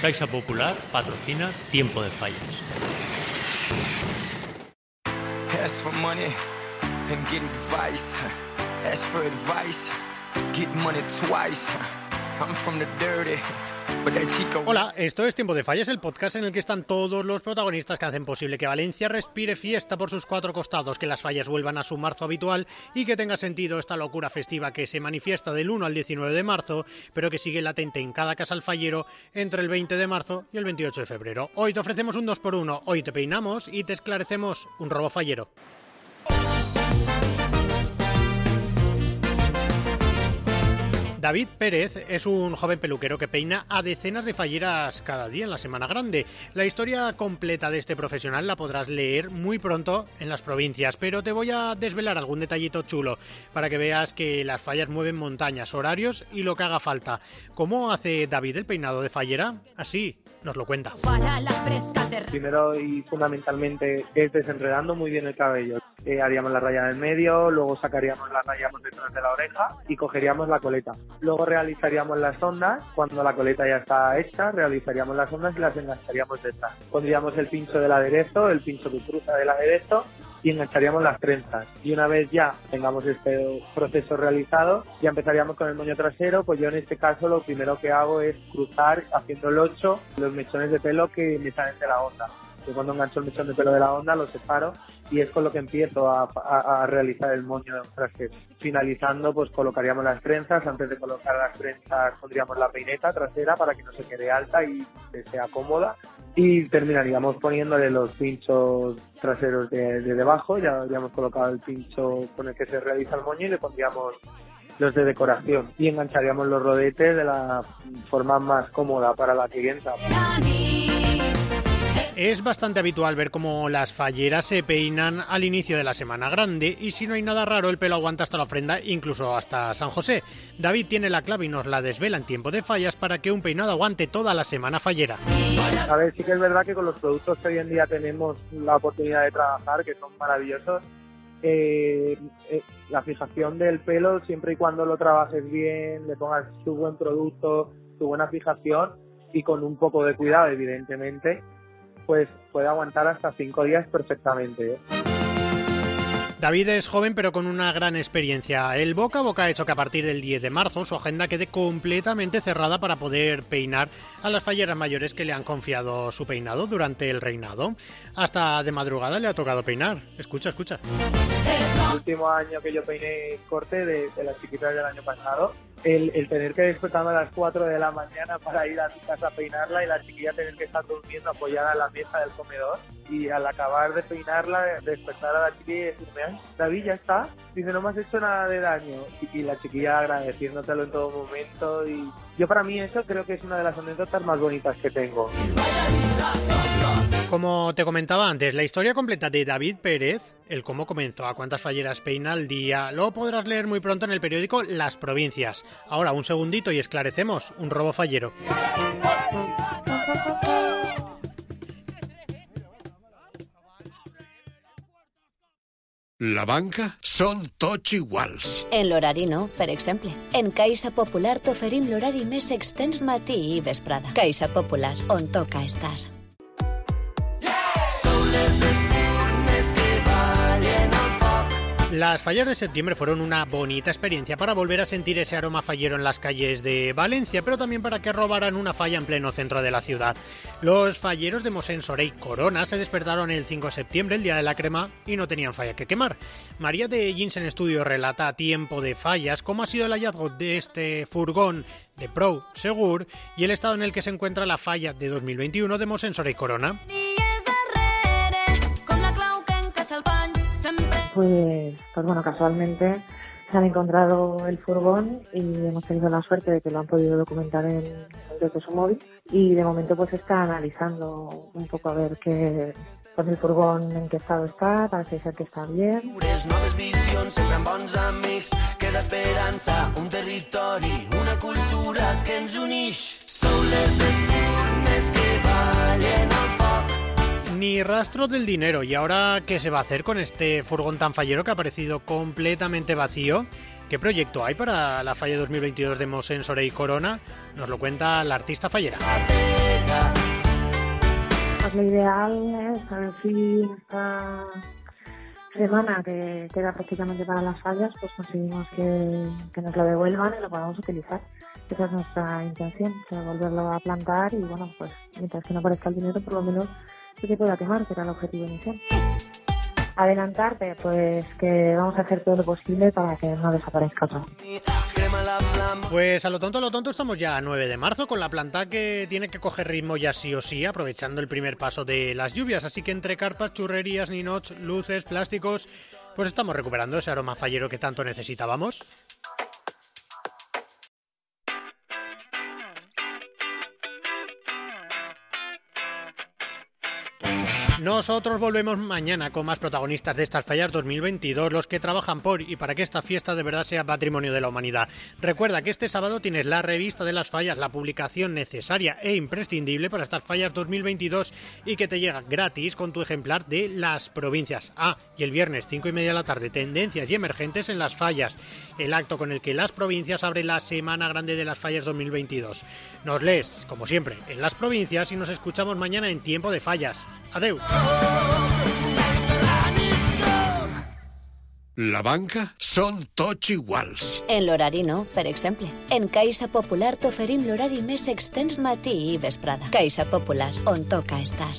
Caixa Popular patrocina Tiempo de Fallas. Ask for money and get advice. Ask for advice, get money twice. I'm from the dirty. Hola, esto es Tiempo de Fallas, el podcast en el que están todos los protagonistas que hacen posible que Valencia respire fiesta por sus cuatro costados, que las fallas vuelvan a su marzo habitual y que tenga sentido esta locura festiva que se manifiesta del 1 al 19 de marzo, pero que sigue latente en cada casa al fallero entre el 20 de marzo y el 28 de febrero. Hoy te ofrecemos un 2x1, hoy te peinamos y te esclarecemos un robo fallero. David Pérez es un joven peluquero que peina a decenas de falleras cada día en la Semana Grande. La historia completa de este profesional la podrás leer muy pronto en las provincias, pero te voy a desvelar algún detallito chulo para que veas que las fallas mueven montañas, horarios y lo que haga falta. ¿Cómo hace David el peinado de fallera? Así nos lo cuenta. Para la fresca Primero y fundamentalmente es desenredando muy bien el cabello. Eh, haríamos la raya del medio, luego sacaríamos la raya por detrás de la oreja y cogeríamos la coleta. Luego realizaríamos las ondas, cuando la coleta ya está hecha, realizaríamos las ondas y las engancharíamos detrás. Pondríamos el pincho del aderezo, el pincho que cruza del aderezo y engancharíamos las trenzas. Y una vez ya tengamos este proceso realizado, ya empezaríamos con el moño trasero, pues yo en este caso lo primero que hago es cruzar haciendo el 8 los mechones de pelo que me salen de la onda. Yo cuando engancho el mechón de pelo de la onda lo separo y es con lo que empiezo a, a- a realizar el moño trasero. Finalizando, pues colocaríamos las trenzas. Antes de colocar las trenzas pondríamos la peineta trasera para que no se quede alta y que sea cómoda. Y terminaríamos poniéndole los pinchos traseros de, de debajo. Ya habríamos colocado el pincho con el que se realiza el moño y le pondríamos los de decoración. Y engancharíamos los rodetes de la forma más cómoda para la clienta. Es bastante habitual ver cómo las falleras se peinan al inicio de la Semana Grande y si no hay nada raro el pelo aguanta hasta la ofrenda, incluso hasta San José. David tiene la clave y nos la desvela en tiempo de fallas para que un peinado aguante toda la semana fallera. A ver, sí que es verdad que con los productos que hoy en día tenemos la oportunidad de trabajar, que son maravillosos, eh, eh, la fijación del pelo, siempre y cuando lo trabajes bien, le pongas tu buen producto, tu buena fijación y con un poco de cuidado, evidentemente, pues puede aguantar hasta cinco días perfectamente. ¿eh? David es joven pero con una gran experiencia. El boca a boca ha hecho que a partir del 10 de marzo su agenda quede completamente cerrada para poder peinar a las falleras mayores que le han confiado su peinado durante el reinado. Hasta de madrugada le ha tocado peinar. Escucha, escucha. el último año que yo peiné corte de, de las chiquitas del año pasado, el, el tener que despertarme a las 4 de la mañana para ir a mi casa a peinarla y la chiquilla tener que estar durmiendo apoyada en la mesa del comedor y al acabar de peinarla despertar a la chiquilla y decirme, David, ya está, dice, no me has hecho nada de daño y, y la chiquilla agradeciéndotelo en todo momento y yo para mí eso creo que es una de las anécdotas más bonitas que tengo. Como te comentaba antes, la historia completa de David Pérez, el cómo comenzó, a cuántas falleras peina al día, lo podrás leer muy pronto en el periódico Las Provincias. Ahora, un segundito y esclarecemos un robo fallero. La banca són tots iguals. En l'horari no, per exemple. En Caixa Popular t'oferim l'horari més extens matí i vesprada. Caixa Popular, on toca estar. Las fallas de septiembre fueron una bonita experiencia para volver a sentir ese aroma fallero en las calles de Valencia, pero también para que robaran una falla en pleno centro de la ciudad. Los falleros de Mosén Sorey Corona se despertaron el 5 de septiembre, el día de la crema, y no tenían falla que quemar. María de Jeans en estudio relata a tiempo de fallas cómo ha sido el hallazgo de este furgón de Pro Segur y el estado en el que se encuentra la falla de 2021 de Mosén Sorey Corona. Pues, pues bueno, casualmente se han encontrado el furgón y hemos tenido la suerte de que lo han podido documentar en, desde su móvil y de momento pues está analizando un poco a ver qué pues el furgón en qué estado está, parece ser que está bien. Que Ni rastro del dinero. ¿Y ahora qué se va a hacer con este furgón tan fallero que ha aparecido completamente vacío? ¿Qué proyecto hay para la falla 2022 de Mosén Sorey Corona? Nos lo cuenta la artista fallera. Pues lo ideal es a ver si esta semana que queda prácticamente para las fallas, pues conseguimos que, que nos lo devuelvan y lo podamos utilizar. Esa es nuestra intención, volverlo a plantar y bueno, pues mientras que no aparezca el dinero, por lo menos que se pueda quemar, que era el objetivo inicial. Adelantarte, pues que vamos a hacer todo lo posible para que no desaparezca flama. Pues a lo tonto, a lo tonto, estamos ya a 9 de marzo con la planta que tiene que coger ritmo ya sí o sí, aprovechando el primer paso de las lluvias. Así que entre carpas, churrerías, ninots, luces, plásticos, pues estamos recuperando ese aroma fallero que tanto necesitábamos. Thank you. Nosotros volvemos mañana con más protagonistas de estas fallas 2022, los que trabajan por y para que esta fiesta de verdad sea patrimonio de la humanidad. Recuerda que este sábado tienes la revista de las fallas, la publicación necesaria e imprescindible para estas fallas 2022 y que te llega gratis con tu ejemplar de las provincias. Ah, y el viernes 5 y media de la tarde, tendencias y emergentes en las fallas, el acto con el que las provincias abre la Semana Grande de las Fallas 2022. Nos lees, como siempre, en las provincias y nos escuchamos mañana en Tiempo de Fallas. Adeu. La banca són tots iguals. En l'horari no, per exemple. En Caixa Popular t'oferim l'horari més extens matí i vesprada. Caixa Popular, on toca estar.